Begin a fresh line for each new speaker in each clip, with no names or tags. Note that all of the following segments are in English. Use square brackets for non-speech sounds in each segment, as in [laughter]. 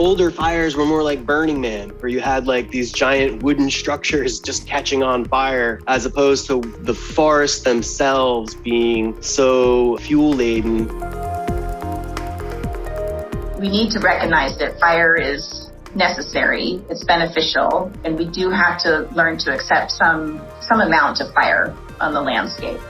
older fires were more like Burning Man, where you had like these giant wooden structures [laughs] just catching on fire, as opposed to the forests themselves being so fuel laden.
We need to recognize that fire is necessary, it's beneficial, and we do have to learn to accept some some amount of fire on the landscape.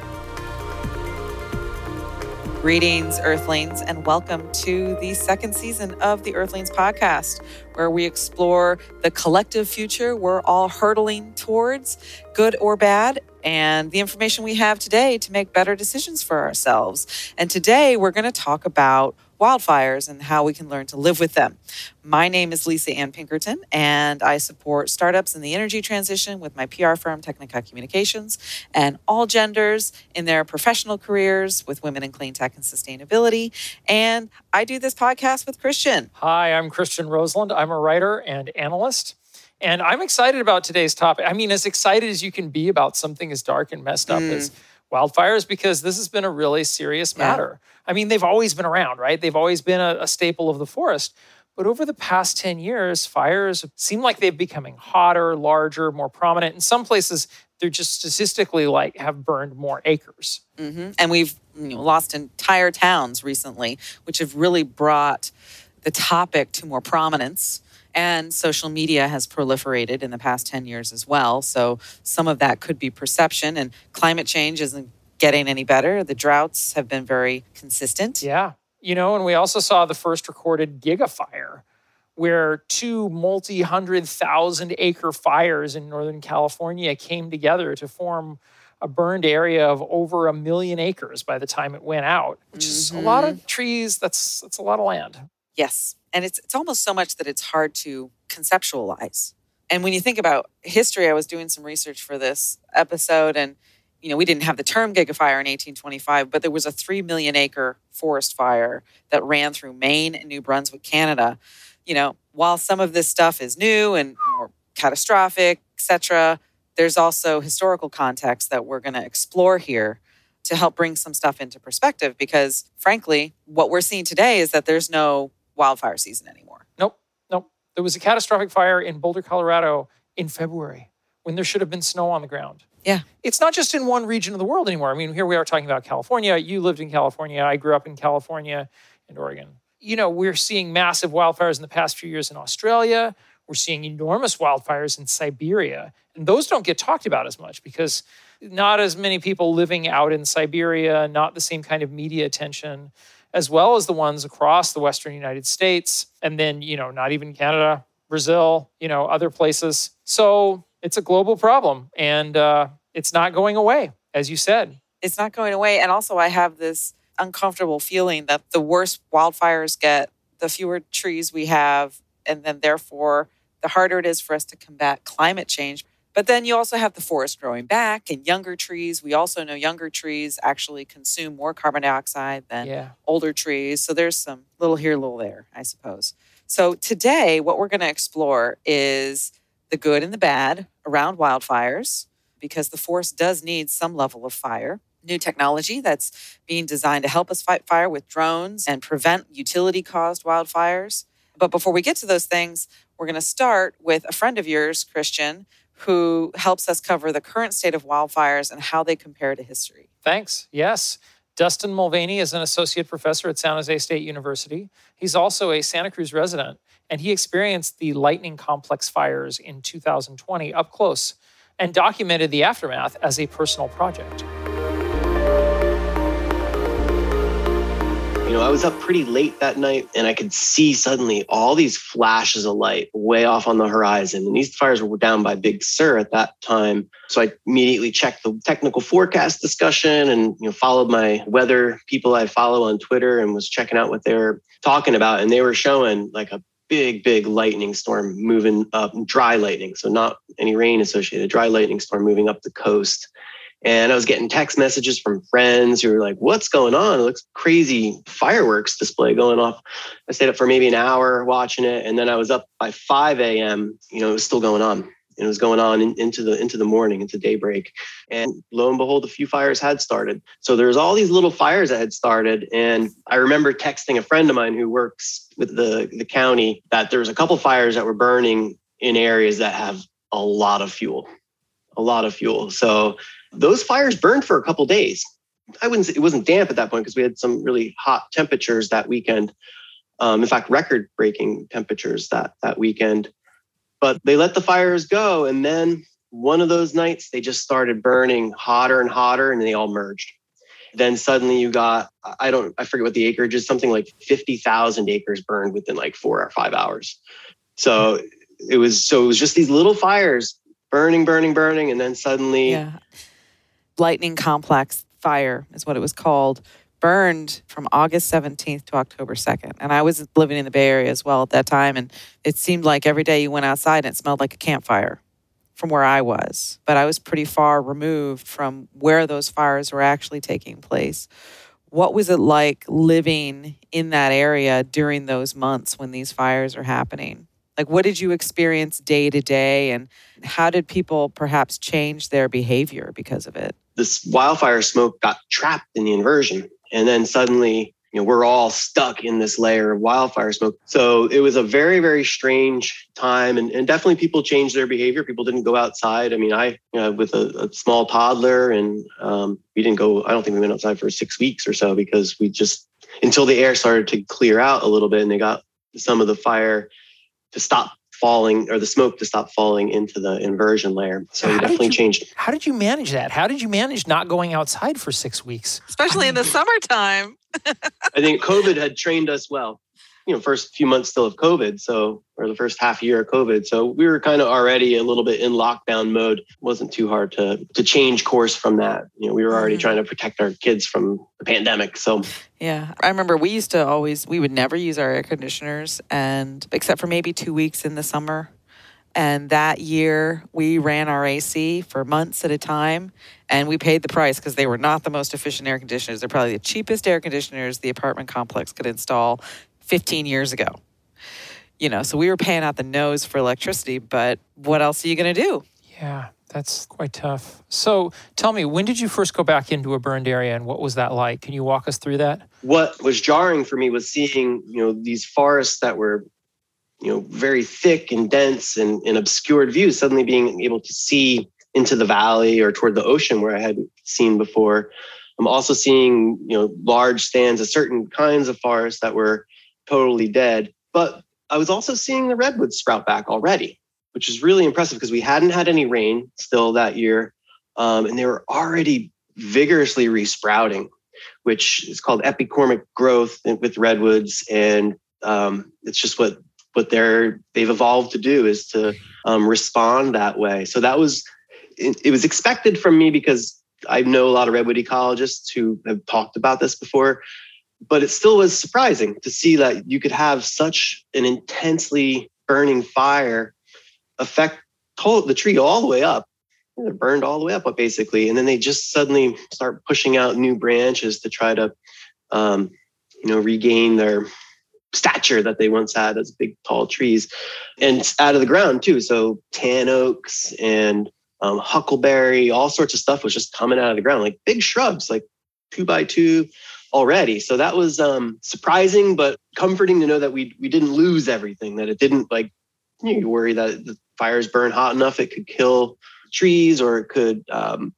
Greetings, Earthlings, and welcome to the second season of the Earthlings podcast, where we explore the collective future we're all hurtling towards, good or bad, and the information we have today to make better decisions for ourselves. And today we're going to talk about wildfires and how we can learn to live with them. My name is Lisa Ann Pinkerton, and I support startups in the energy transition with my PR firm, Technica Communications, and all genders in their professional careers with women in clean tech and sustainability. And I do this podcast with Christian.
Hi, I'm Christian Roseland. I'm a writer and analyst. And I'm excited about today's topic. I mean, as excited as you can be about something as dark and messed up mm. as wildfires, because this has been a really serious matter. Yeah. I mean, they've always been around, right? They've always been a, a staple of the forest. But over the past 10 years, fires seem like they're becoming hotter, larger, more prominent. In some places, they're just statistically like have burned more acres.
Mm-hmm. And we've you know, lost entire towns recently, which have really brought the topic to more prominence. And social media has proliferated in the past 10 years as well. So some of that could be perception, and climate change isn't getting any better. The droughts have been very consistent.
Yeah. You know, and we also saw the first recorded gigafire where two multi hundred thousand acre fires in Northern California came together to form a burned area of over a million acres by the time it went out, which mm-hmm. is a lot of mm-hmm. trees. That's that's a lot of land.
Yes. And it's it's almost so much that it's hard to conceptualize. And when you think about history, I was doing some research for this episode and you know, we didn't have the term gigafire in 1825, but there was a 3 million acre forest fire that ran through Maine and New Brunswick, Canada. You know, while some of this stuff is new and more catastrophic, etc., there's also historical context that we're going to explore here to help bring some stuff into perspective because frankly, what we're seeing today is that there's no wildfire season anymore.
Nope. Nope. There was a catastrophic fire in Boulder, Colorado in February when there should have been snow on the ground.
Yeah.
It's not just in one region of the world anymore. I mean, here we are talking about California. You lived in California. I grew up in California and Oregon. You know, we're seeing massive wildfires in the past few years in Australia. We're seeing enormous wildfires in Siberia. And those don't get talked about as much because not as many people living out in Siberia, not the same kind of media attention, as well as the ones across the Western United States. And then, you know, not even Canada, Brazil, you know, other places. So it's a global problem and uh, it's not going away, as you said.
It's not going away. And also, I have this uncomfortable feeling that the worse wildfires get, the fewer trees we have, and then therefore, the harder it is for us to combat climate change. But then you also have the forest growing back and younger trees. We also know younger trees actually consume more carbon dioxide than yeah. older trees. So there's some little here, little there, I suppose. So today, what we're going to explore is the good and the bad around wildfires because the forest does need some level of fire. New technology that's being designed to help us fight fire with drones and prevent utility caused wildfires. But before we get to those things, we're going to start with a friend of yours, Christian, who helps us cover the current state of wildfires and how they compare to history.
Thanks. Yes. Dustin Mulvaney is an associate professor at San Jose State University. He's also a Santa Cruz resident and he experienced the lightning complex fires in 2020 up close and documented the aftermath as a personal project.
You know, I was up pretty late that night and I could see suddenly all these flashes of light way off on the horizon. And these fires were down by Big Sur at that time. So I immediately checked the technical forecast discussion and, you know, followed my weather people I follow on Twitter and was checking out what they were talking about. And they were showing like a big, big lightning storm moving up, dry lightning. So, not any rain associated, dry lightning storm moving up the coast. And I was getting text messages from friends who were like, What's going on? It looks crazy fireworks display going off. I stayed up for maybe an hour watching it. And then I was up by 5 a.m. You know, it was still going on. It was going on in, into the into the morning, into daybreak. And lo and behold, a few fires had started. So there's all these little fires that had started. And I remember texting a friend of mine who works with the, the county that there was a couple fires that were burning in areas that have a lot of fuel. A lot of fuel. So those fires burned for a couple days. I wouldn't say it wasn't damp at that point because we had some really hot temperatures that weekend. Um, in fact, record breaking temperatures that that weekend. But they let the fires go. And then one of those nights, they just started burning hotter and hotter and they all merged. Then suddenly you got, I don't, I forget what the acreage is, something like 50,000 acres burned within like four or five hours. So it was, so it was just these little fires burning, burning, burning. And then suddenly.
Yeah. Lightning complex fire is what it was called burned from August 17th to October 2nd. And I was living in the Bay Area as well at that time. And it seemed like every day you went outside and it smelled like a campfire from where I was. But I was pretty far removed from where those fires were actually taking place. What was it like living in that area during those months when these fires are happening? Like, what did you experience day to day? And how did people perhaps change their behavior because of it?
This wildfire smoke got trapped in the inversion and then suddenly, you know, we're all stuck in this layer of wildfire smoke. So it was a very, very strange time. And, and definitely people changed their behavior. People didn't go outside. I mean, I, you know, with a, a small toddler and um, we didn't go, I don't think we went outside for six weeks or so because we just, until the air started to clear out a little bit and they got some of the fire to stop falling or the smoke to stop falling into the inversion layer. So it definitely
you,
changed.
How did you manage that? How did you manage not going outside for six weeks?
Especially I mean, in the summertime. [laughs]
I think COVID had trained us well. You know, first few months still of COVID, so or the first half year of COVID. So we were kind of already a little bit in lockdown mode. It wasn't too hard to to change course from that. You know, we were already mm-hmm. trying to protect our kids from the pandemic. So
yeah, I remember we used to always we would never use our air conditioners, and except for maybe two weeks in the summer. And that year, we ran our AC for months at a time, and we paid the price because they were not the most efficient air conditioners. They're probably the cheapest air conditioners the apartment complex could install 15 years ago. You know, so we were paying out the nose for electricity, but what else are you going to do?
Yeah, that's quite tough. So tell me, when did you first go back into a burned area and what was that like? Can you walk us through that?
What was jarring for me was seeing, you know, these forests that were, you know, very thick and dense and, and obscured views suddenly being able to see into the valley or toward the ocean where I hadn't seen before. I'm also seeing, you know, large stands of certain kinds of forests that were totally dead. But I was also seeing the redwoods sprout back already, which is really impressive because we hadn't had any rain still that year. Um, and they were already vigorously resprouting, which is called epicormic growth with redwoods. And um, it's just what what they're they've evolved to do is to um, respond that way. So that was it, it was expected from me because I know a lot of redwood ecologists who have talked about this before but it still was surprising to see that you could have such an intensely burning fire affect the tree all the way up. It burned all the way up, basically, and then they just suddenly start pushing out new branches to try to, um, you know, regain their stature that they once had as big, tall trees, and out of the ground too. So tan oaks and um, huckleberry, all sorts of stuff was just coming out of the ground, like big shrubs, like two by two already. So that was um, surprising, but comforting to know that we we didn't lose everything. That it didn't like you, worry that the fires burn hot enough it could kill trees or it could um,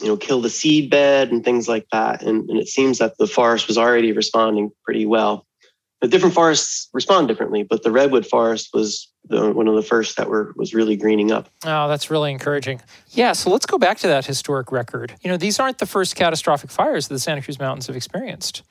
you know kill the seed bed and things like that. And, and it seems that the forest was already responding pretty well. The different forests respond differently, but the redwood forest was the, one of the first that were was really greening up.
Oh, that's really encouraging. Yeah, so let's go back to that historic record. You know, these aren't the first catastrophic fires that the Santa Cruz Mountains have experienced.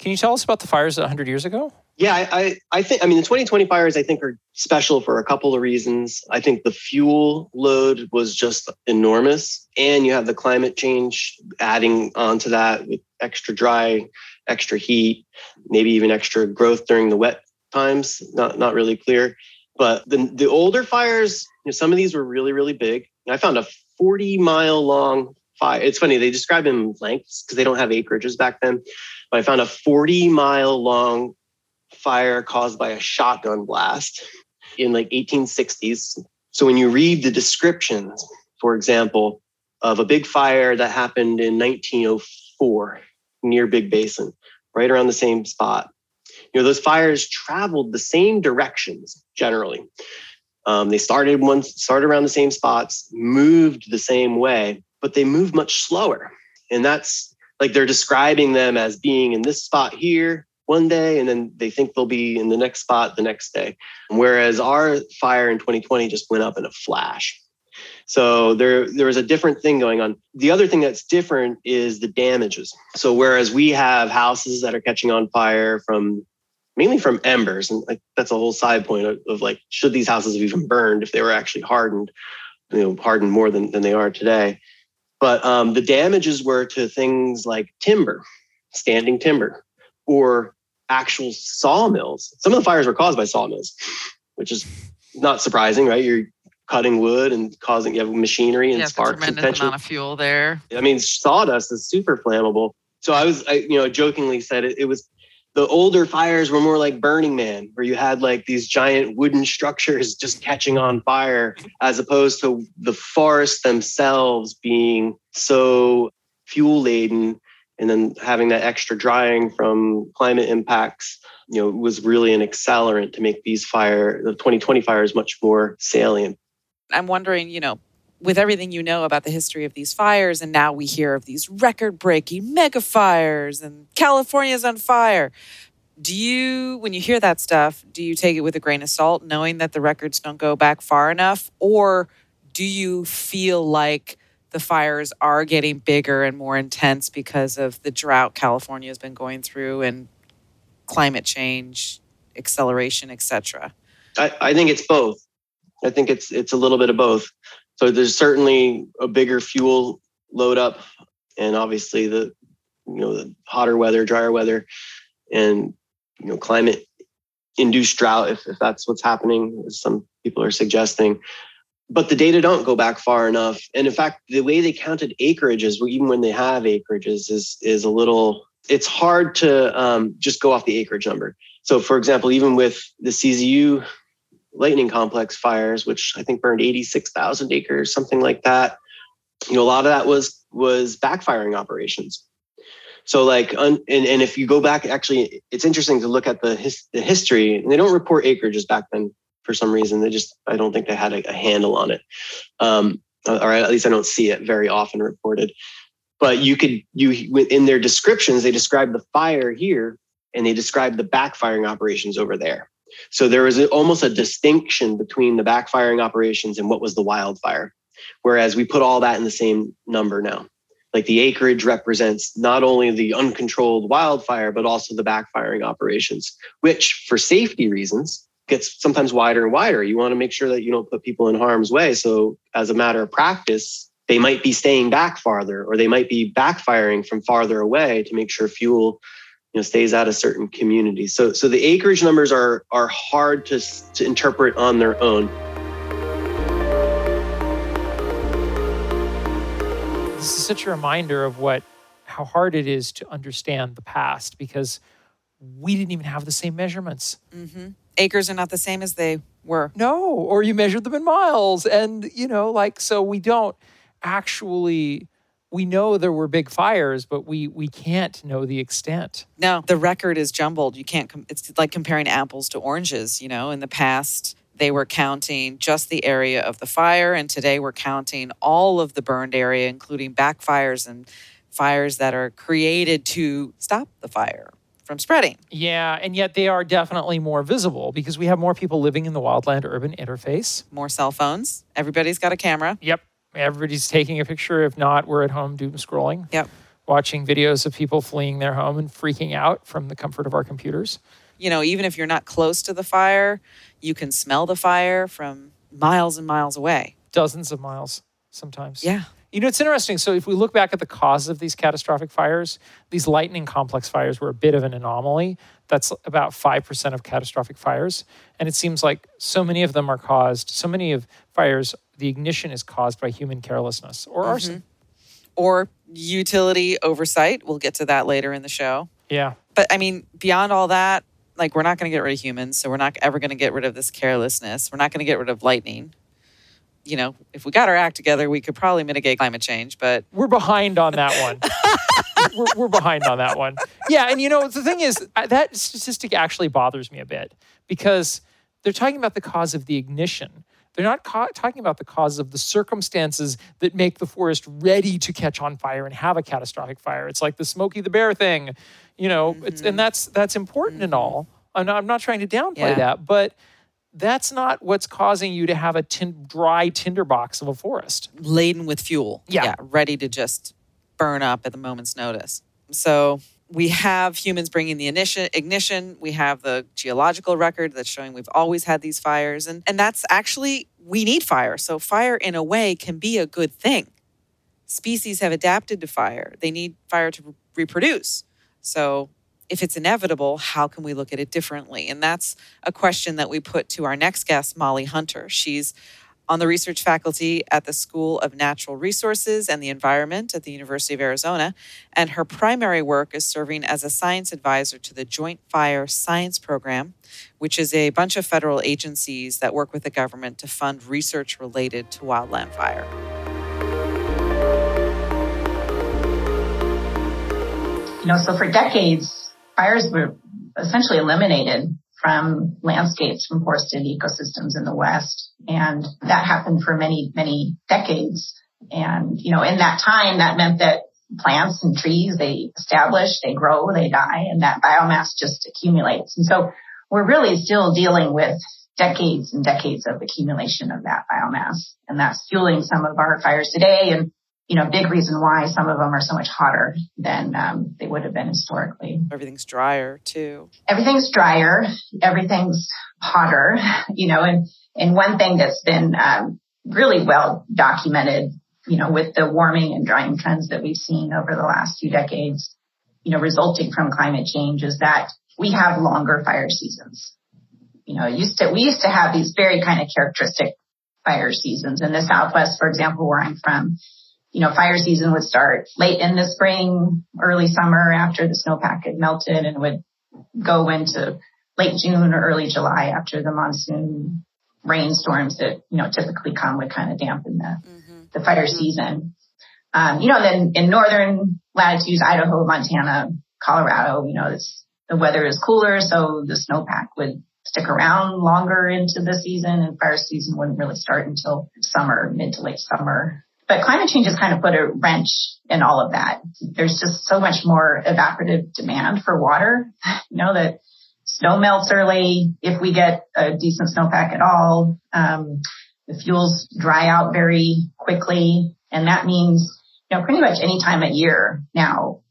Can you tell us about the fires 100 years ago?
Yeah, I, I, I think, I mean, the 2020 fires, I think, are special for a couple of reasons. I think the fuel load was just enormous. And you have the climate change adding onto that with extra dry, extra heat, maybe even extra growth during the wet times. Not, not really clear. But the, the older fires, you know, some of these were really, really big. I found a 40 mile long fire. It's funny, they describe them in lengths because they don't have acreages back then. But I found a 40 mile long fire caused by a shotgun blast in like 1860s So when you read the descriptions, for example, of a big fire that happened in 1904 near Big Basin, right around the same spot, you know, those fires traveled the same directions generally. Um, they started once, started around the same spots, moved the same way, but they moved much slower. And that's like they're describing them as being in this spot here one day, and then they think they'll be in the next spot the next day. Whereas our fire in 2020 just went up in a flash. So there, there was a different thing going on. The other thing that's different is the damages. So whereas we have houses that are catching on fire from mainly from embers. And like, that's a whole side point of, of, like, should these houses have even burned if they were actually hardened, you know, hardened more than, than they are today. But um, the damages were to things like timber, standing timber, or actual sawmills. Some of the fires were caused by sawmills, which is not surprising, right? You're cutting wood and causing you have machinery and
yeah,
sparks.
Tremendous amount of fuel there.
I mean, sawdust is super flammable. So I was, I, you know, jokingly said it, it was the older fires were more like Burning Man, where you had like these giant wooden structures [laughs] just catching on fire, as opposed to the forests themselves being so fuel laden and then having that extra drying from climate impacts you know was really an accelerant to make these fire the 2020 fires much more salient
i'm wondering you know with everything you know about the history of these fires, and now we hear of these record breaking mega fires and California's on fire. Do you, when you hear that stuff, do you take it with a grain of salt, knowing that the records don't go back far enough? Or do you feel like the fires are getting bigger and more intense because of the drought California has been going through and climate change, acceleration, etc.?
I, I think it's both. I think it's it's a little bit of both. So there's certainly a bigger fuel load up, and obviously the you know the hotter weather, drier weather, and you know climate induced drought if, if that's what's happening as some people are suggesting. But the data don't go back far enough. And in fact the way they counted acreages even when they have acreages is is a little it's hard to um, just go off the acreage number. So for example even with the czu lightning complex fires, which I think burned 86,000 acres, something like that. You know, a lot of that was was backfiring operations. So like, un, and, and if you go back, actually, it's interesting to look at the, his, the history. And they don't report acreages back then for some reason. They just, I don't think they had a, a handle on it. Um, or at least I don't see it very often reported. But you could, you in their descriptions, they describe the fire here and they describe the backfiring operations over there. So there was almost a distinction between the backfiring operations and what was the wildfire. Whereas we put all that in the same number now. Like the acreage represents not only the uncontrolled wildfire, but also the backfiring operations, which for safety reasons gets sometimes wider and wider. You want to make sure that you don't put people in harm's way. So, as a matter of practice, they might be staying back farther or they might be backfiring from farther away to make sure fuel you know stays out of certain communities. So so the acreage numbers are are hard to to interpret on their own.
This is such a reminder of what how hard it is to understand the past because we didn't even have the same measurements.
Mm-hmm. Acres are not the same as they were.
No, or you measured them in miles, and you know, like so we don't actually we know there were big fires, but we we can't know the extent.
No, the record is jumbled. You can't. Com- it's like comparing apples to oranges. You know, in the past they were counting just the area of the fire, and today we're counting all of the burned area, including backfires and fires that are created to stop the fire from spreading.
Yeah, and yet they are definitely more visible because we have more people living in the wildland urban interface.
More cell phones. Everybody's got a camera.
Yep everybody's taking a picture. If not, we're at home doom scrolling.
Yep.
Watching videos of people fleeing their home and freaking out from the comfort of our computers.
You know, even if you're not close to the fire, you can smell the fire from miles and miles away.
Dozens of miles sometimes.
Yeah.
You know, it's interesting. So, if we look back at the causes of these catastrophic fires, these lightning complex fires were a bit of an anomaly. That's about 5% of catastrophic fires. And it seems like so many of them are caused, so many of fires the ignition is caused by human carelessness or mm-hmm. arson.
Or utility oversight. We'll get to that later in the show.
Yeah.
But I mean, beyond all that, like we're not going to get rid of humans. So we're not ever going to get rid of this carelessness. We're not going to get rid of lightning. you know, if we got our act together, we could probably mitigate climate change. But
we're behind on that one. [laughs] we're, we're, behind on that one. Yeah, and you know the thing is that statistic actually bothers me a bit because they're talking about the cause of the ignition. They're not ca- talking about the causes of the circumstances that make the forest ready to catch on fire and have a catastrophic fire. It's like the Smokey the Bear thing, you know. Mm-hmm. and that's that's important mm-hmm. and all. I'm not, I'm not trying to downplay yeah. that, but that's not what's causing you to have a tin- dry tinderbox of a forest
laden with fuel.
Yeah. yeah,
ready to just burn up at the moment's notice. So we have humans bringing the ignition. We have the geological record that's showing we've always had these fires, and and that's actually we need fire. So fire, in a way, can be a good thing. Species have adapted to fire. They need fire to reproduce. So if it's inevitable, how can we look at it differently? And that's a question that we put to our next guest, Molly Hunter. She's on the research faculty at the School of Natural Resources and the Environment at the University of Arizona. And her primary work is serving as a science advisor to the Joint Fire Science Program, which is a bunch of federal agencies that work with the government to fund research related to wildland fire.
You know, so for decades, fires were essentially eliminated from landscapes, from forested ecosystems in the West. And that happened for many, many decades. And, you know, in that time, that meant that plants and trees, they establish, they grow, they die, and that biomass just accumulates. And so we're really still dealing with decades and decades of accumulation of that biomass. And that's fueling some of our fires today. And you know, big reason why some of them are so much hotter than um, they would have been historically.
Everything's drier too.
Everything's drier. Everything's hotter. You know, and and one thing that's been um, really well documented, you know, with the warming and drying trends that we've seen over the last few decades, you know, resulting from climate change, is that we have longer fire seasons. You know, used to we used to have these very kind of characteristic fire seasons in the Southwest, for example, where I'm from you know, fire season would start late in the spring, early summer after the snowpack had melted and would go into late June or early July after the monsoon rainstorms that, you know, typically come would kind of dampen the, mm-hmm. the fire mm-hmm. season. Um, you know, then in northern latitudes, Idaho, Montana, Colorado, you know, the weather is cooler, so the snowpack would stick around longer into the season and fire season wouldn't really start until summer, mid to late summer. But climate change has kind of put a wrench in all of that. There's just so much more evaporative demand for water. [laughs] You know, that snow melts early. If we get a decent snowpack at all, um, the fuels dry out very quickly. And that means, you know, pretty much any time of year now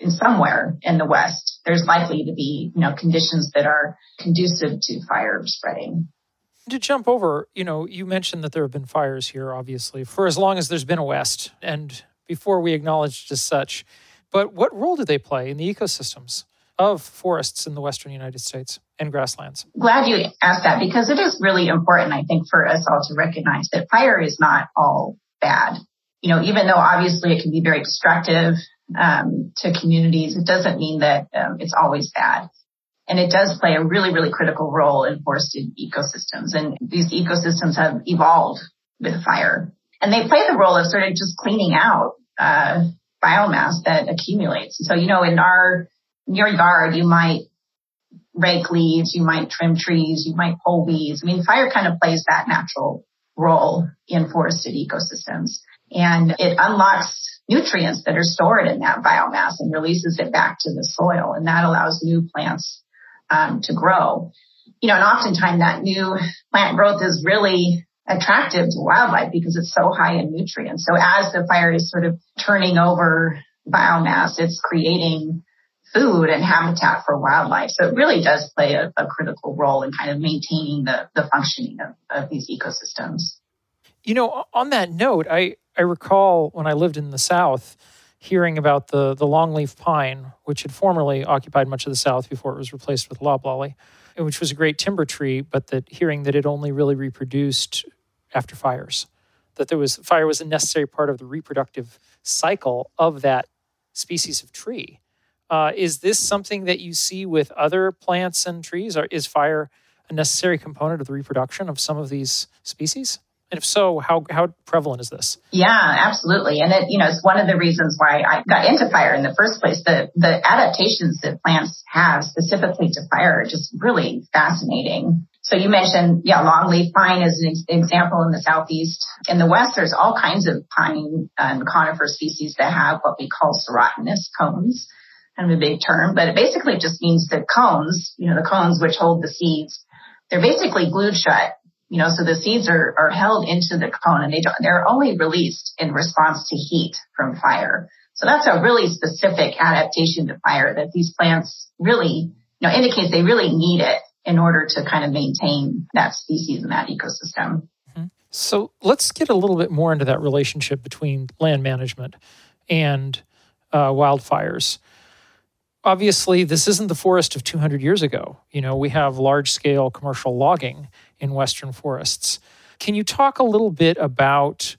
in somewhere in the West, there's likely to be, you know, conditions that are conducive to fire spreading.
To jump over, you know, you mentioned that there have been fires here, obviously, for as long as there's been a West and before we acknowledged as such. But what role do they play in the ecosystems of forests in the Western United States and grasslands?
Glad you asked that because it is really important, I think, for us all to recognize that fire is not all bad. You know, even though obviously it can be very destructive um, to communities, it doesn't mean that um, it's always bad. And it does play a really, really critical role in forested ecosystems. And these ecosystems have evolved with fire. And they play the role of sort of just cleaning out uh, biomass that accumulates. So, you know, in our in your yard, you might rake leaves, you might trim trees, you might pull weeds. I mean, fire kind of plays that natural role in forested ecosystems. And it unlocks nutrients that are stored in that biomass and releases it back to the soil. And that allows new plants um, to grow. You know, and oftentimes that new plant growth is really attractive to wildlife because it's so high in nutrients. So as the fire is sort of turning over biomass, it's creating food and habitat for wildlife. So it really does play a, a critical role in kind of maintaining the, the functioning of, of these ecosystems.
You know, on that note, I, I recall when I lived in the South, hearing about the, the longleaf pine, which had formerly occupied much of the South before it was replaced with loblolly, which was a great timber tree, but that hearing that it only really reproduced after fires, that there was fire was a necessary part of the reproductive cycle of that species of tree. Uh, is this something that you see with other plants and trees? Or is fire a necessary component of the reproduction of some of these species? And if so, how, how prevalent is this?
Yeah, absolutely. And it, you know, it's one of the reasons why I got into fire in the first place. The, the adaptations that plants have specifically to fire are just really fascinating. So you mentioned, yeah, longleaf pine is an example in the southeast. In the west, there's all kinds of pine and conifer species that have what we call serotinous cones. Kind of a big term, but it basically just means the cones, you know, the cones which hold the seeds, they're basically glued shut you know, so the seeds are, are held into the cone and they don't, they're only released in response to heat from fire. So that's a really specific adaptation to fire that these plants really, you know, indicates they really need it in order to kind of maintain that species and that ecosystem.
Mm-hmm. So let's get a little bit more into that relationship between land management and uh, wildfires obviously this isn't the forest of 200 years ago. You know, we have large scale commercial logging in western forests. Can you talk a little bit about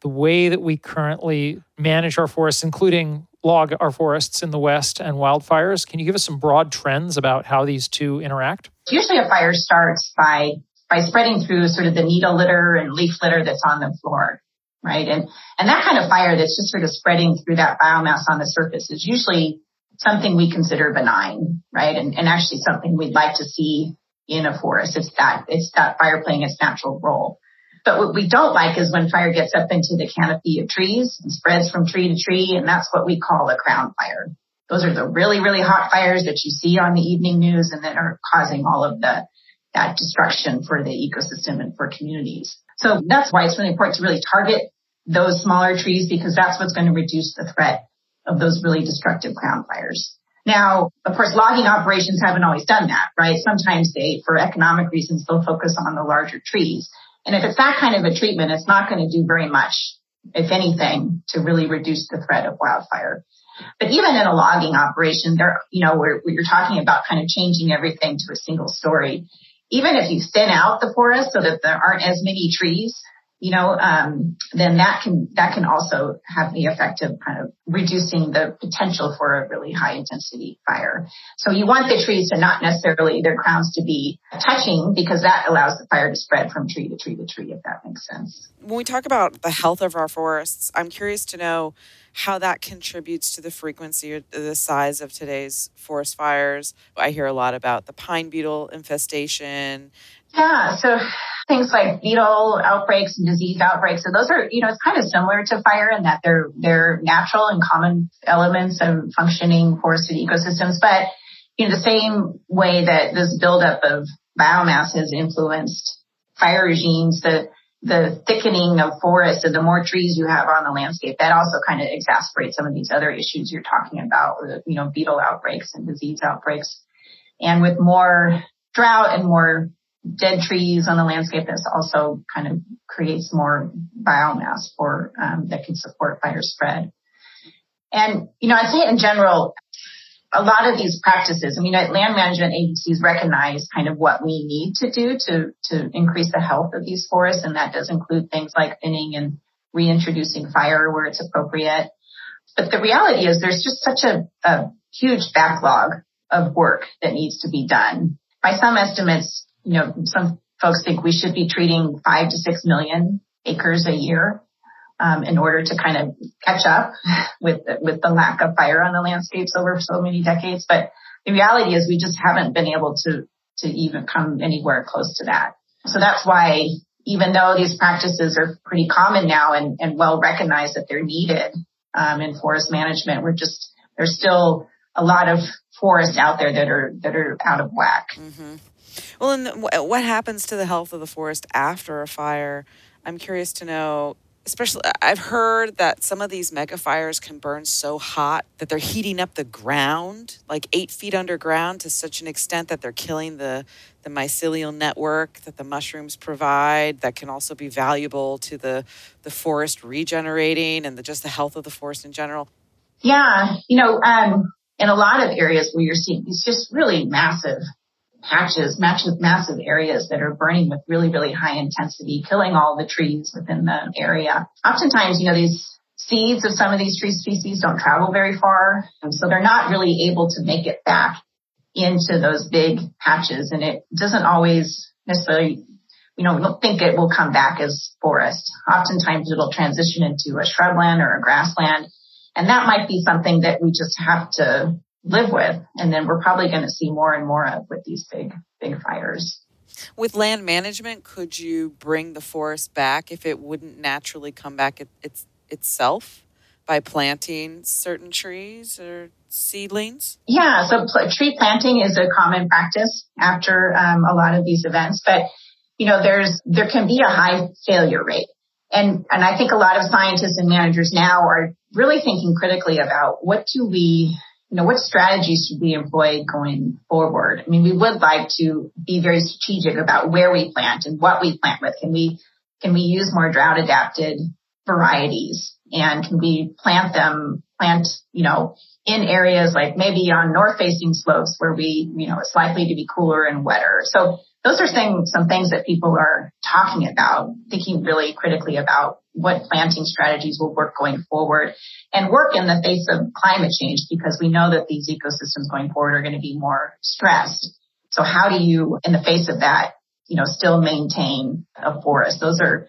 the way that we currently manage our forests, including log our forests in the west and wildfires? Can you give us some broad trends about how these two interact?
Usually a fire starts by by spreading through sort of the needle litter and leaf litter that's on the floor, right? And and that kind of fire that's just sort of spreading through that biomass on the surface is usually something we consider benign, right? And, and actually something we'd like to see in a forest. It's that, it's that fire playing its natural role. But what we don't like is when fire gets up into the canopy of trees and spreads from tree to tree. And that's what we call a crown fire. Those are the really, really hot fires that you see on the evening news and that are causing all of the, that destruction for the ecosystem and for communities. So that's why it's really important to really target those smaller trees because that's what's going to reduce the threat of those really destructive crown fires. Now, of course, logging operations haven't always done that, right? Sometimes they, for economic reasons, they'll focus on the larger trees. And if it's that kind of a treatment, it's not going to do very much, if anything, to really reduce the threat of wildfire. But even in a logging operation, there, you know, where, where you're talking about kind of changing everything to a single story, even if you thin out the forest so that there aren't as many trees, you know, um, then that can that can also have the effect of kind of reducing the potential for a really high intensity fire. So you want the trees to not necessarily their crowns to be touching because that allows the fire to spread from tree to tree to tree, if that makes sense.
When we talk about the health of our forests, I'm curious to know how that contributes to the frequency or the size of today's forest fires. I hear a lot about the pine beetle infestation.
Yeah, so things like beetle outbreaks and disease outbreaks. So those are, you know, it's kind of similar to fire in that they're they're natural and common elements of functioning forested ecosystems. But in the same way that this buildup of biomass has influenced fire regimes, the the thickening of forests and the more trees you have on the landscape, that also kind of exacerbates some of these other issues you're talking about, you know, beetle outbreaks and disease outbreaks. And with more drought and more dead trees on the landscape, this also kind of creates more biomass for um, that can support fire spread. And you know, I'd say in general, a lot of these practices, I mean, land management agencies recognize kind of what we need to do to to increase the health of these forests, and that does include things like thinning and reintroducing fire where it's appropriate. But the reality is, there's just such a, a huge backlog of work that needs to be done. By some estimates, you know, some folks think we should be treating five to six million acres a year um, in order to kind of catch up with with the lack of fire on the landscapes over so many decades. But the reality is we just haven't been able to to even come anywhere close to that. So that's why even though these practices are pretty common now and, and well recognized that they're needed um, in forest management, we're just there's still a lot of forests out there that are that are out of whack.
Mm-hmm. Well, and what happens to the health of the forest after a fire? I'm curious to know. Especially, I've heard that some of these mega fires can burn so hot that they're heating up the ground, like eight feet underground, to such an extent that they're killing the the mycelial network that the mushrooms provide. That can also be valuable to the the forest regenerating and the, just the health of the forest in general.
Yeah, you know, um, in a lot of areas where you're seeing these just really massive patches, massive, massive areas that are burning with really, really high intensity, killing all the trees within the area. Oftentimes, you know, these seeds of some of these tree species don't travel very far. So they're not really able to make it back into those big patches. And it doesn't always necessarily you know, don't think it will come back as forest. Oftentimes it'll transition into a shrubland or a grassland. And that might be something that we just have to live with. And then we're probably going to see more and more of with these big, big fires.
With land management, could you bring the forest back if it wouldn't naturally come back it, it's, itself by planting certain trees or seedlings?
Yeah, so pl- tree planting is a common practice after um, a lot of these events, but you know, there's there can be a high failure rate, and and I think a lot of scientists and managers now are really thinking critically about what do we you know, what strategies should we employ going forward? I mean, we would like to be very strategic about where we plant and what we plant with. Can we, can we use more drought adapted varieties and can we plant them, plant, you know, in areas like maybe on north facing slopes where we, you know, it's likely to be cooler and wetter. So those are things, some things that people are talking about, thinking really critically about what planting strategies will work going forward and work in the face of climate change because we know that these ecosystems going forward are going to be more stressed. So how do you, in the face of that, you know, still maintain a forest? Those are,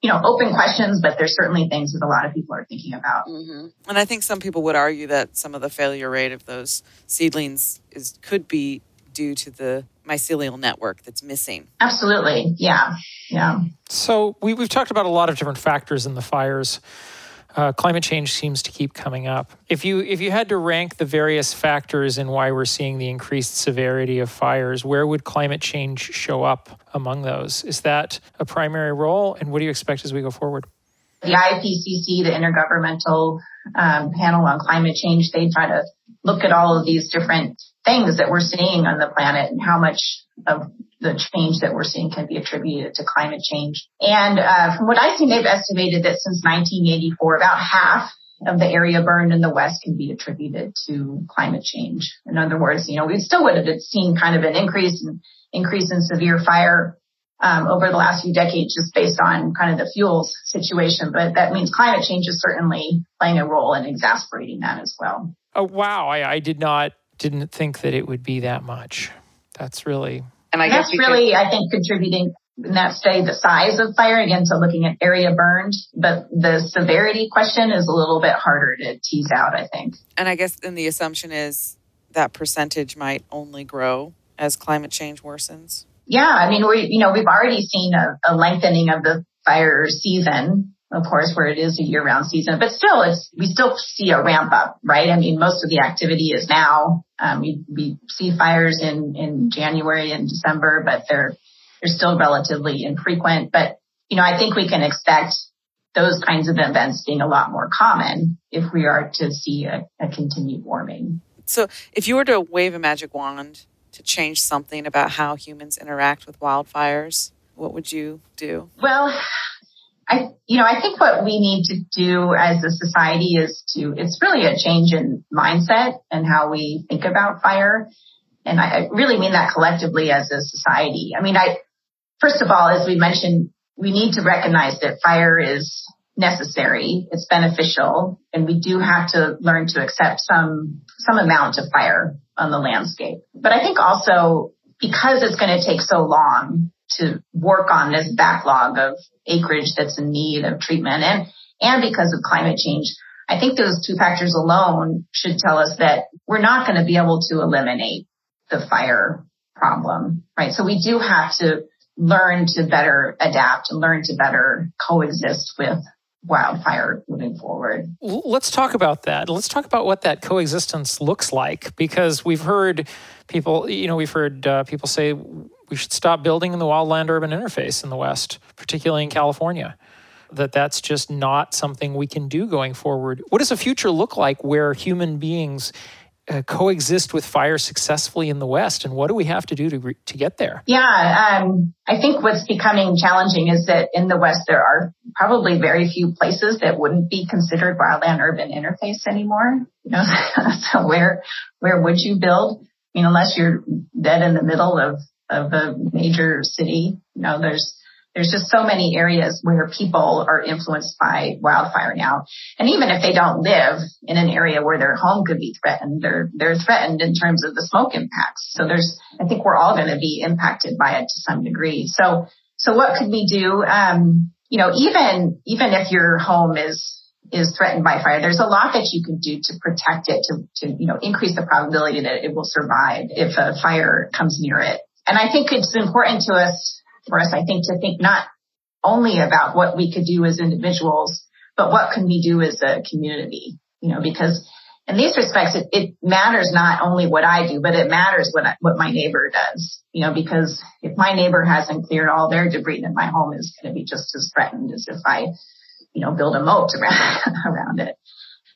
you know, open questions, but there's certainly things that a lot of people are thinking about.
Mm-hmm. And I think some people would argue that some of the failure rate of those seedlings is could be due to the mycelial network that's missing.
Absolutely. Yeah. Yeah.
So we, we've talked about a lot of different factors in the fires. Uh, climate change seems to keep coming up. If you if you had to rank the various factors in why we're seeing the increased severity of fires, where would climate change show up among those? Is that a primary role, and what do you expect as we go forward?
The IPCC, the Intergovernmental um, Panel on Climate Change, they try to look at all of these different things that we're seeing on the planet and how much of the change that we're seeing can be attributed to climate change. And uh, from what I've seen, they've estimated that since 1984, about half of the area burned in the West can be attributed to climate change. In other words, you know, we still would have seen kind of an increase in increase in severe fire um, over the last few decades just based on kind of the fuels situation. But that means climate change is certainly playing a role in exacerbating that as well.
Oh wow! I, I did not didn't think that it would be that much. That's really
and I guess that's really I think contributing in that study the size of fire again to looking at area burned, but the severity question is a little bit harder to tease out. I think.
And I guess then the assumption is that percentage might only grow as climate change worsens.
Yeah, I mean we you know we've already seen a, a lengthening of the fire season of course, where it is a year round season, but still it's, we still see a ramp up, right? I mean, most of the activity is now, um, we, we see fires in, in January and December, but they're, they're still relatively infrequent. But, you know, I think we can expect those kinds of events being a lot more common if we are to see a, a continued warming.
So if you were to wave a magic wand to change something about how humans interact with wildfires, what would you do?
Well, I, you know, I think what we need to do as a society is to, it's really a change in mindset and how we think about fire. And I really mean that collectively as a society. I mean, I, first of all, as we mentioned, we need to recognize that fire is necessary. It's beneficial and we do have to learn to accept some, some amount of fire on the landscape. But I think also because it's going to take so long to work on this backlog of acreage that's in need of treatment and, and because of climate change. I think those two factors alone should tell us that we're not going to be able to eliminate the fire problem, right? So we do have to learn to better adapt and learn to better coexist with wildfire moving forward.
Let's talk about that. Let's talk about what that coexistence looks like because we've heard people, you know, we've heard uh, people say we should stop building in the wildland urban interface in the West, particularly in California. That that's just not something we can do going forward. What does a future look like where human beings uh, coexist with fire successfully in the West, and what do we have to do to re- to get there?
Yeah, um, I think what's becoming challenging is that in the West there are probably very few places that wouldn't be considered wildland urban interface anymore. You know, [laughs] so where where would you build? I mean, unless you're dead in the middle of of a major city, you know, there's there's just so many areas where people are influenced by wildfire now. And even if they don't live in an area where their home could be threatened, they're, they're threatened in terms of the smoke impacts. So there's, I think we're all going to be impacted by it to some degree. So, So what could we do? Um, you know, even even if your home is is threatened by fire, there's a lot that you can do to protect it, to, to you know increase the probability that it will survive if a fire comes near it. And I think it's important to us for us, I think, to think not only about what we could do as individuals, but what can we do as a community? You know, because in these respects, it, it matters not only what I do, but it matters what I, what my neighbor does. You know, because if my neighbor hasn't cleared all their debris, then my home is going to be just as threatened as if I, you know, build a moat [laughs] around around it.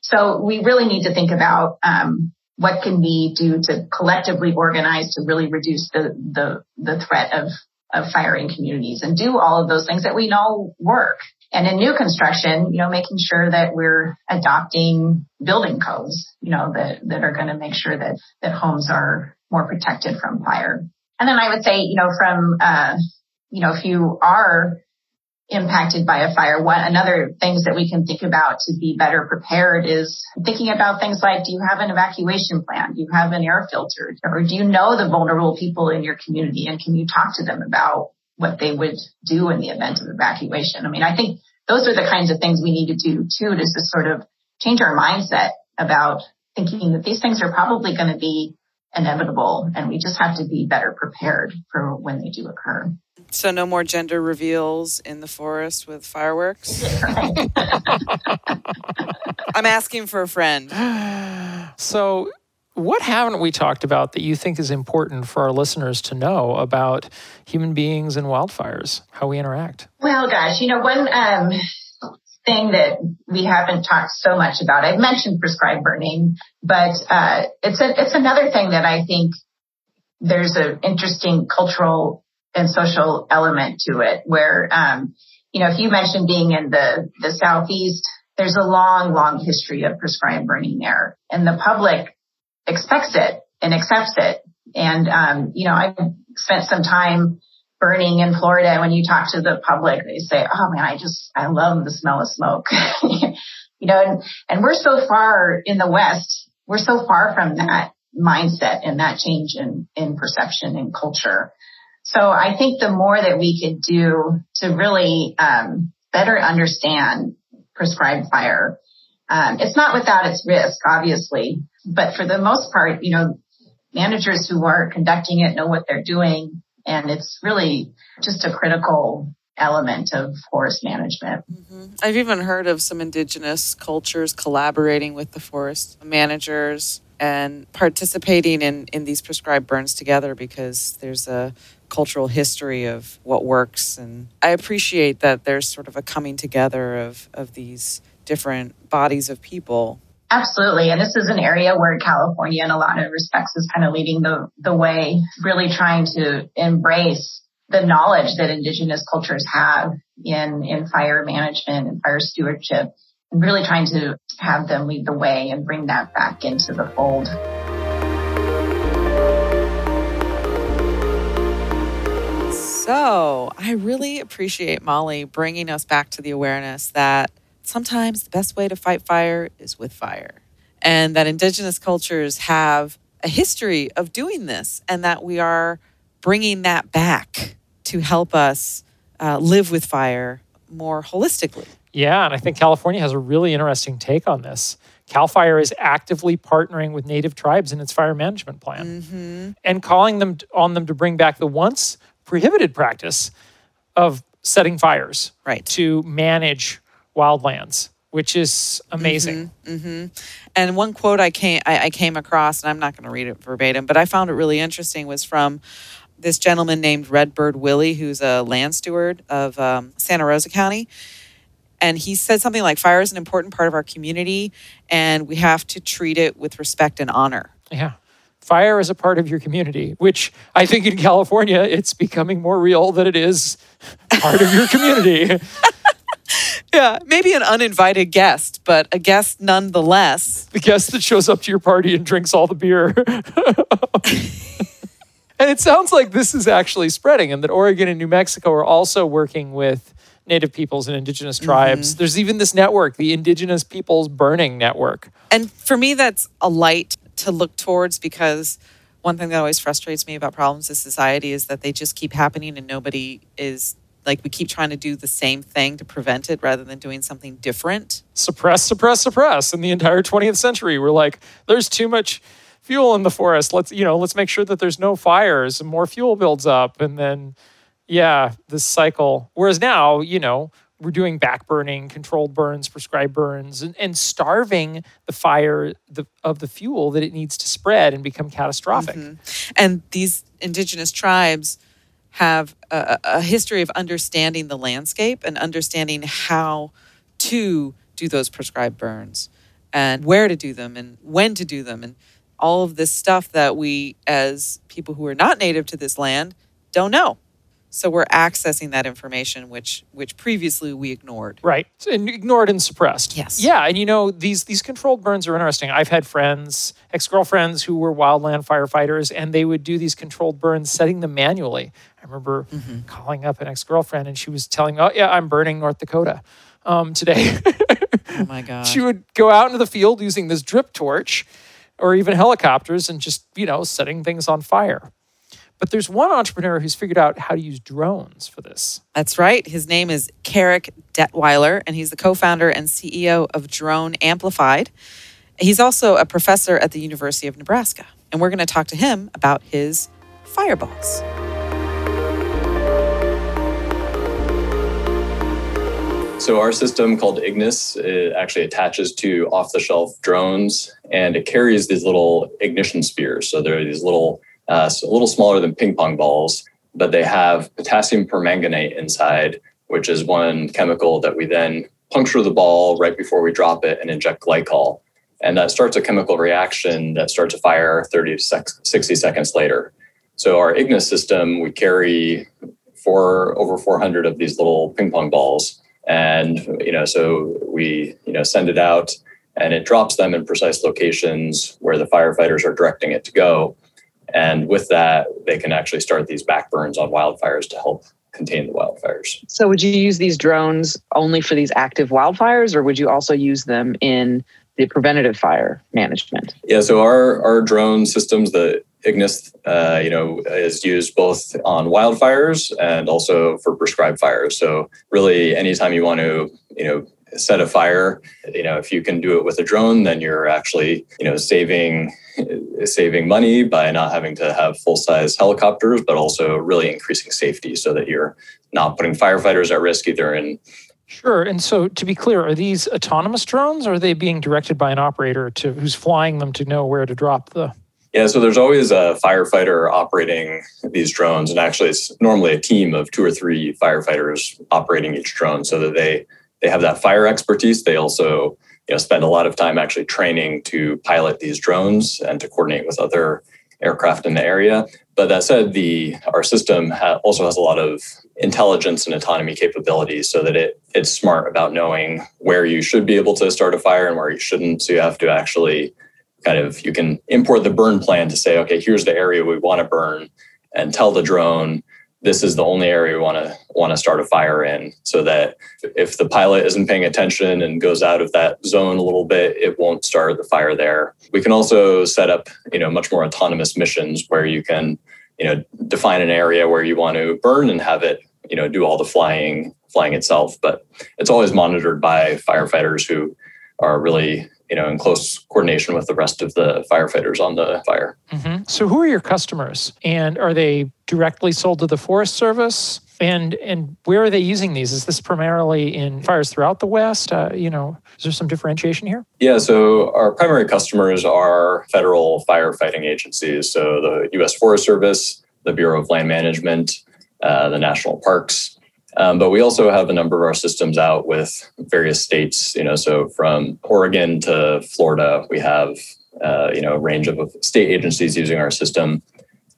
So we really need to think about um, what can we do to collectively organize to really reduce the the the threat of of firing communities and do all of those things that we know work. And in new construction, you know, making sure that we're adopting building codes, you know, that, that are going to make sure that, that homes are more protected from fire. And then I would say, you know, from, uh, you know, if you are impacted by a fire, what another things that we can think about to be better prepared is thinking about things like, do you have an evacuation plan? Do you have an air filter? Or do you know the vulnerable people in your community? And can you talk to them about what they would do in the event of evacuation? I mean, I think those are the kinds of things we need to do too, to just sort of change our mindset about thinking that these things are probably going to be inevitable and we just have to be better prepared for when they do occur.
So no more gender reveals in the forest with fireworks. [laughs] I'm asking for a friend.
So what haven't we talked about that you think is important for our listeners to know about human beings and wildfires, how we interact?
Well, gosh, you know, one um, thing that we haven't talked so much about, I've mentioned prescribed burning, but uh, it's a, it's another thing that I think there's an interesting cultural and social element to it where, um, you know, if you mentioned being in the, the southeast, there's a long, long history of prescribed burning there and the public expects it and accepts it. And, um, you know, I spent some time burning in Florida. When you talk to the public, they say, Oh man, I just, I love the smell of smoke. [laughs] you know, and, and we're so far in the West, we're so far from that mindset and that change in, in perception and culture. So I think the more that we could do to really um, better understand prescribed fire, um, it's not without its risk, obviously, but for the most part, you know, managers who are conducting it know what they're doing, and it's really just a critical element of forest management.
Mm-hmm. I've even heard of some indigenous cultures collaborating with the forest managers and participating in, in these prescribed burns together because there's a cultural history of what works. And I appreciate that there's sort of a coming together of, of these different bodies of people.
Absolutely. And this is an area where California, in a lot of respects, is kind of leading the, the way, really trying to embrace the knowledge that indigenous cultures have in, in fire management and fire stewardship and really trying to have them lead the way and bring that back into the fold.
So, I really appreciate Molly bringing us back to the awareness that sometimes the best way to fight fire is with fire, and that Indigenous cultures have a history of doing this, and that we are bringing that back to help us uh, live with fire more holistically.
Yeah, and I think California has a really interesting take on this. CAL FIRE is actively partnering with native tribes in its fire management plan mm-hmm. and calling them on them to bring back the once prohibited practice of setting fires
right.
to manage wildlands, which is amazing.
Mm-hmm, mm-hmm. And one quote I came I, I came across, and I'm not going to read it verbatim, but I found it really interesting, was from this gentleman named Redbird Willie, who's a land steward of um, Santa Rosa County. And he said something like, "Fire is an important part of our community, and we have to treat it with respect and honor."
Yeah fire is a part of your community, which I think in California, it's becoming more real that it is part of your [laughs] community.
yeah, maybe an uninvited guest, but a guest nonetheless.
The guest that shows up to your party and drinks all the beer. [laughs] and it sounds like this is actually spreading, and that Oregon and New Mexico are also working with Native peoples and indigenous tribes. Mm-hmm. There's even this network, the Indigenous Peoples Burning Network.
And for me, that's a light to look towards because one thing that always frustrates me about problems in society is that they just keep happening and nobody is like we keep trying to do the same thing to prevent it rather than doing something different.
Suppress, suppress, suppress. In the entire 20th century, we're like, there's too much fuel in the forest. Let's, you know, let's make sure that there's no fires and more fuel builds up. And then, yeah, this cycle. Whereas now, you know, we're doing backburning, controlled burns, prescribed burns, and, and starving the fire the, of the fuel that it needs to spread and become catastrophic.
Mm-hmm. And these indigenous tribes have a, a, history of understanding the landscape and understanding how to do those prescribed burns and where to do them and when to do them and all of this stuff that we as people who are not native to this land don't know so we're accessing that information which which previously we ignored.
Right. And ignored and suppressed.
Yes.
Yeah and you know these these controlled burns are interesting. I've had friends ex-girlfriends who were wildland firefighters and they would do these controlled burns setting them manually. I remember mm-hmm. calling up an ex-girlfriend and she was telling oh yeah i'm burning north dakota um, today. [laughs]
Oh my [laughs] god.
she would go out into the field using this drip torch or even helicopters and just you know setting things on fire but there's one entrepreneur who's figured out how to use drones for this.
That's right. His name is Carrick Detweiler, and he's the co founder and CEO of Drone Amplified. He's also a professor at the University of Nebraska. And we're going to talk to him about his fireballs.
So our system called Ignis it actually attaches to off-the-shelf drones, and it carries these little ignition spheres. So there are these little uh, so a little smaller than ping pong balls, but they have potassium permanganate inside, which is one chemical that we then puncture the ball right before we drop it and inject glycol. And that starts a chemical reaction that starts a fire 30 to 60 seconds later. So our Ignis system, we carry four over 400 of these little ping pong balls. And, you know, so we, you know, send it out and it drops them in precise locations where the firefighters are directing it to go. And with that, they can actually start these backburns on wildfires to help contain the wildfires.
So, would you use these drones only for these active wildfires, or would you also use them in the preventative fire management?
Yeah, so our our drone systems, the Ignis, uh, you know, is used both on wildfires and also for prescribed fires. So, really, anytime you want to, you know, set a fire, you know, if you can do it with a drone, then you're actually, you know, saving Uh, saving money by not having to have full size helicopters, but also really increasing safety so that you're not putting firefighters at risk either in
Sure. And so to be clear, are these autonomous drones or are they being directed by an operator to who's flying them to know where to drop the
yeah, so there's always a firefighter operating these drones, and actually, it's normally a team of two or three firefighters operating each drone, so that they they have that fire expertise. They also you know, spend a lot of time actually training to pilot these drones and to coordinate with other aircraft in the area. But that said, the our system ha- also has a lot of intelligence and autonomy capabilities, so that it it's smart about knowing where you should be able to start a fire and where you shouldn't. So you have to actually kind of you can import the burn plan to say, okay, here's the area we want to burn, and tell the drone this is the only area we want to want to start a fire in so that if the pilot isn't paying attention and goes out of that zone a little bit it won't start the fire there. We can also set up you know much more autonomous missions where you can you know define an area where you want to burn and have it you know do all the flying flying itself. But it's always monitored by firefighters who are really you know in close coordination with the rest of the firefighters on the fire.
Mm-hmm. so who are your customers? And are they directly sold to the forest service? And and where are they using these? Is this primarily in fires throughout the west? Uh, you know is there some differentiation here?
Yeah so our primary customers are federal firefighting agencies. So the u.s forest service the bureau of land management uh, the national parks um, but we also have a number of our systems out with various states, you know, so from Oregon to Florida, we have, uh, you know, a range of state agencies using our system.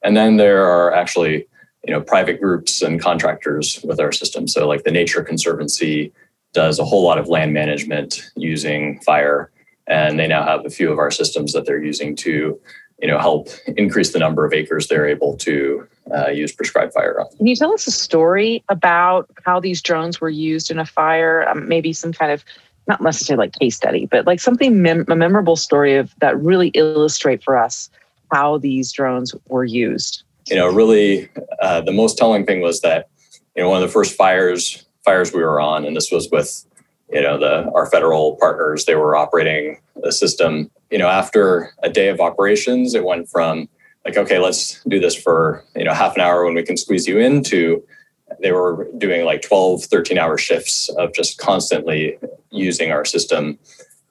And then there are actually, you know, private groups and contractors with our system. So like the Nature Conservancy does a whole lot of land management using fire. And they now have a few of our systems that they're using to you know help increase the number of acres they're able to uh, use prescribed fire.
Can you tell us a story about how these drones were used in a fire? Um, maybe some kind of not necessarily like case study, but like something mem- a memorable story of that really illustrate for us how these drones were used.
You know, really, uh, the most telling thing was that you know, one of the first fires fires we were on, and this was with you know the our federal partners. They were operating the system. You know, after a day of operations, it went from like, okay, let's do this for you know half an hour when we can squeeze you in to they were doing like 12 13 hour shifts of just constantly using our system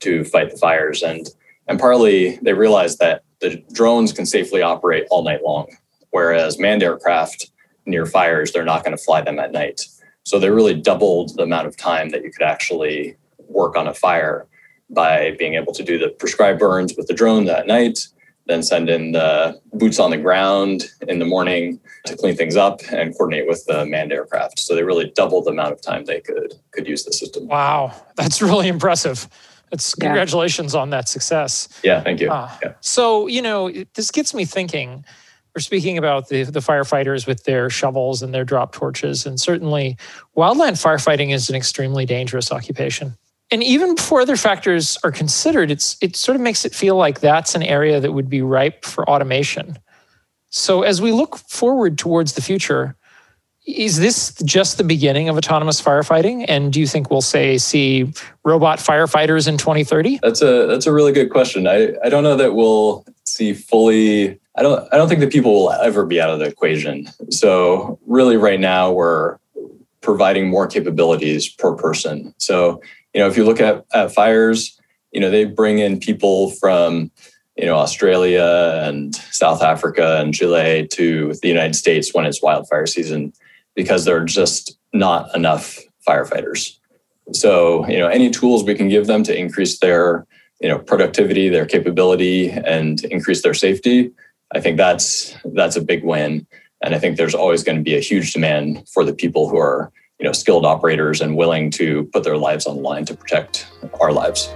to fight the fires. And and partly they realized that the drones can safely operate all night long whereas manned aircraft near fires they're not going to fly them at night. So they really doubled the amount of time that you could actually work on a fire by being able to do the prescribed burns with the drone that night then send in the boots on the ground in the morning to clean things up and coordinate with the manned aircraft. So they really doubled the amount of time they could could use the system.
Wow, that's [laughs] really impressive. It's yeah. congratulations on that success.
Yeah, thank you. Uh, yeah.
So you know, this gets me thinking. We're speaking about the, the firefighters with their shovels and their drip torches, and certainly wildland firefighting is an extremely dangerous occupation and even before other factors are considered, it's it sort of makes it feel like that's an area that would be ripe for automation. So as we look forward towards the future, is this just the beginning of autonomous firefighting? And do you think we'll say see robot firefighters in 2030?
That's a that's a really good question. I, I don't know that we'll see fully I don't I don't think that people will ever be out of the equation. So really right now we're providing more capabilities per person. So you know, if you look at, at fires, you know, they bring in people from, you know, Australia and South Africa and Chile to the United States when it's wildfire season because there are just not enough firefighters. So, you know, any tools we can give them to increase their, you know, productivity, their capability, and increase their safety, I think that's that's a big win. And I think there's always going to be a huge demand for the people who are you know skilled operators and willing to put their lives on the line to protect our lives.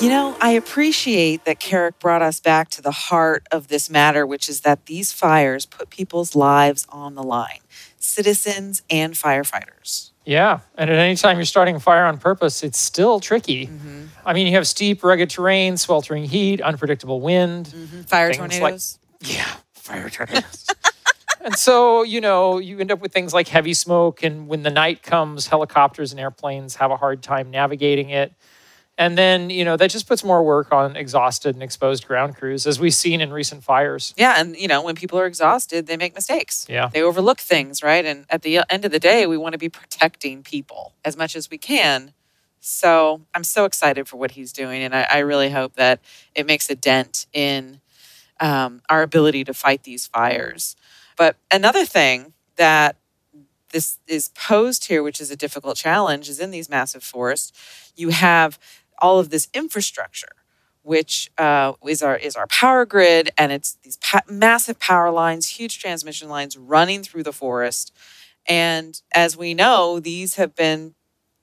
You know, I appreciate that Carrick brought us back to the heart of this matter, which is that these fires put people's lives on the line, citizens and firefighters.
Yeah. And at any time you're starting a fire on purpose, it's still tricky. Mm-hmm. I mean, you have steep, rugged terrain, sweltering heat, unpredictable wind,
mm-hmm. fire tornadoes.
Like, yeah fire [laughs] tornadoes. and so, you know, you end up with things like heavy smoke. And when the night comes, helicopters and airplanes have a hard time navigating it. And then, you know, that just puts more work on exhausted and exposed ground crews, as we've seen in recent fires.
Yeah. And, you know, when people are exhausted, they make mistakes.
Yeah.
They overlook things, right? And at the uh, end of the day, we want to be protecting people as much as we can. So I'm so excited for what he's doing. And I, I really hope that it makes a dent in um, our ability to fight these fires. But another thing that this is posed here, which is a difficult challenge, is in these massive forests, you have all of this infrastructure, which uh, is our is our power grid, and it's these pa- massive power lines, huge transmission lines running through the forest. And as we know, these have been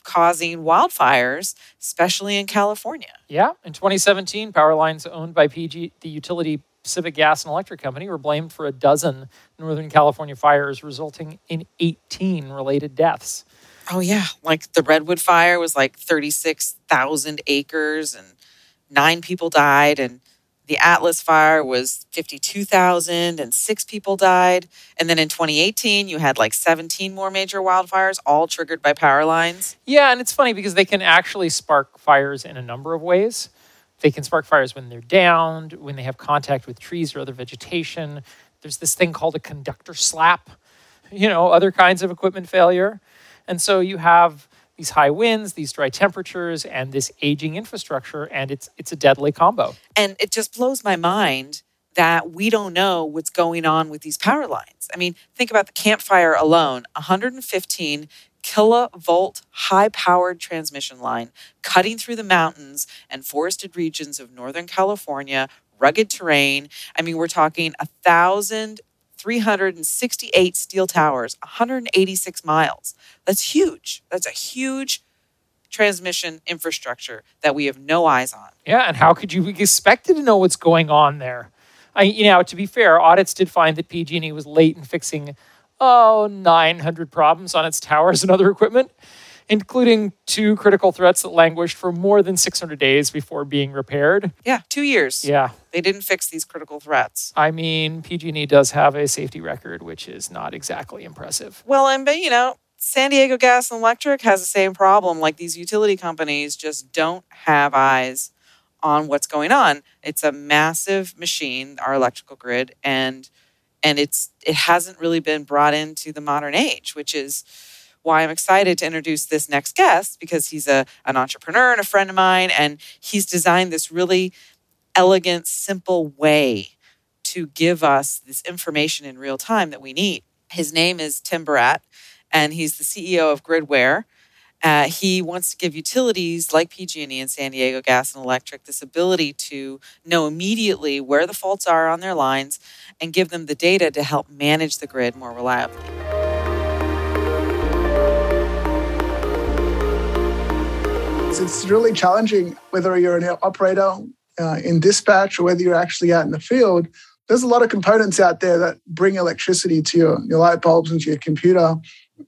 causing wildfires, especially in California.
Yeah, in 2017, power lines owned by PG, the utility Pacific Gas and Electric Company were blamed for a dozen Northern California fires, resulting in 18 related deaths.
Oh, yeah. Like the Redwood fire was like 36,000 acres and nine people died. And the Atlas fire was 52,000 and six people died. And then in 2018, you had like 17 more major wildfires, all triggered by power lines.
Yeah. And it's funny because they can actually spark fires in a number of ways. They can spark fires when they're downed, when they have contact with trees or other vegetation. There's this thing called a conductor slap, you know, other kinds of equipment failure. And so you have these high winds, these dry temperatures, and this aging infrastructure, and it's it's a deadly combo.
And it just blows my mind that we don't know what's going on with these power lines. I mean, think about the Camp Fire alone 115 kilovolt high powered transmission line cutting through the mountains and forested regions of Northern California, rugged terrain. I mean, we're talking 1,368 steel towers, 186 miles. That's huge. That's a huge transmission infrastructure that we have no eyes on.
Yeah, and how could you be expected to know what's going on there? I, you know, to be fair, audits did find that PG&E was late in fixing oh, 900 problems on its towers and other equipment. including two critical threats that languished for more than 600 days before being repaired.
Yeah, two years.
Yeah.
They didn't fix these critical threats.
I mean, PG&E does have a safety record, which is not exactly impressive.
Well, and but you know, San Diego Gas and Electric has the same problem. Like these utility companies just don't have eyes on what's going on. It's a massive machine, our electrical grid, and and it's it hasn't really been brought into the modern age, which is why I'm excited to introduce this next guest because he's a an entrepreneur and a friend of mine, and he's designed this really elegant, simple way to give us this information in real time that we need. His name is Tim Barat, and he's the CEO of Gridware. Uh, he wants to give utilities like PG&E and San Diego Gas and Electric this ability to know immediately where the faults are on their lines and give them the data to help manage the grid more reliably.
It's really challenging whether you're an operator uh, in dispatch or whether you're actually out in the field. There's a lot of components out there that bring electricity to your, your light bulbs and to your computer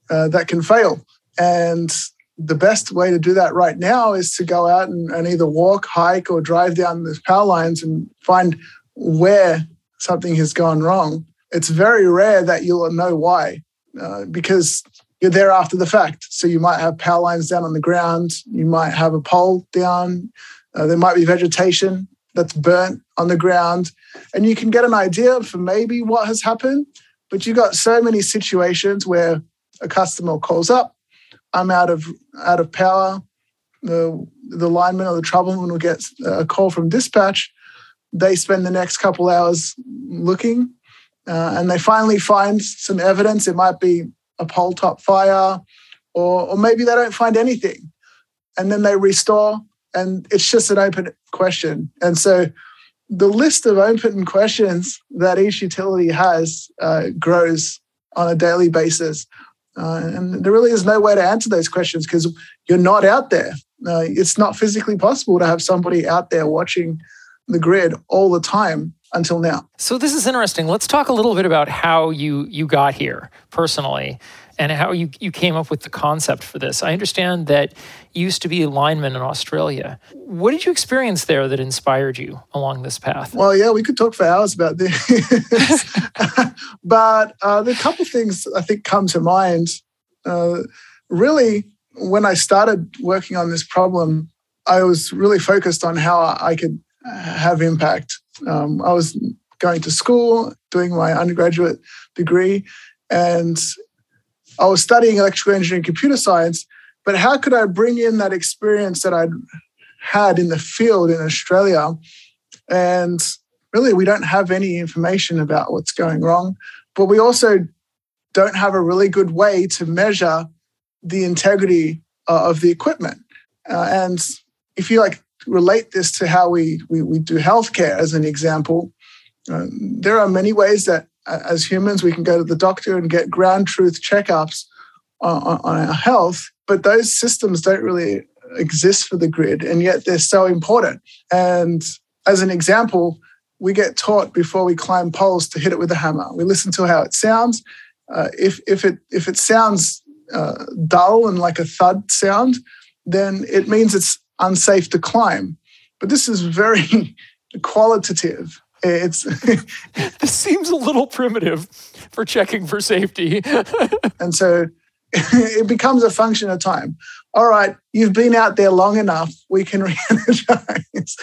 uh, that can fail. And the best way to do that right now is to go out and, and either walk, hike, or drive down those power lines and find where something has gone wrong. It's very rare that you'll know why uh, because you're there after the fact. So you might have power lines down on the ground, you might have a pole down, uh, there might be vegetation that's burnt on the ground, and you can get an idea for maybe what has happened. But you've got so many situations where a customer calls up, I'm out of out of power. The the lineman or the troubleman will get a call from dispatch. They spend the next couple hours looking, uh, and they finally find some evidence. It might be a pole top fire, or or maybe they don't find anything, and then they restore, and it's just an open question. And so, the list of open questions that each utility has uh, grows on a daily basis. Uh, and there really is no way to answer those questions because you're not out there. Uh, it's not physically possible to have somebody out there watching the grid all the time until now.
So this is interesting. Let's talk a little bit about how you you got here personally and how you, you came up with the concept for this. I understand that used to be a lineman in Australia. What did you experience there that inspired you along this path?
Well, yeah, we could talk for hours about this. [laughs] but uh, the couple of things I think come to mind. Uh, really, when I started working on this problem, I was really focused on how I could have impact. Um, I was going to school, doing my undergraduate degree, and I was studying electrical engineering computer science. But how could I bring in that experience that I'd had in the field in Australia? And really, we don't have any information about what's going wrong, but we also don't have a really good way to measure the integrity uh, of the equipment. Uh, and if you like relate this to how we, we, we do healthcare as an example, uh, there are many ways that uh, as humans we can go to the doctor and get ground truth checkups on, on our health, but those systems don't really exist for the grid, and yet they're so important. And as an example, we get taught before we climb poles to hit it with a hammer. We listen to how it sounds. Uh, if if it if it sounds uh, dull and like a thud sound, then it means it's unsafe to climb. But this is very [laughs] qualitative. It's [laughs]
this seems a little primitive for checking for safety. [laughs]
and so [laughs] it becomes a function of time. All right, you've been out there long enough, we can [laughs] re energize.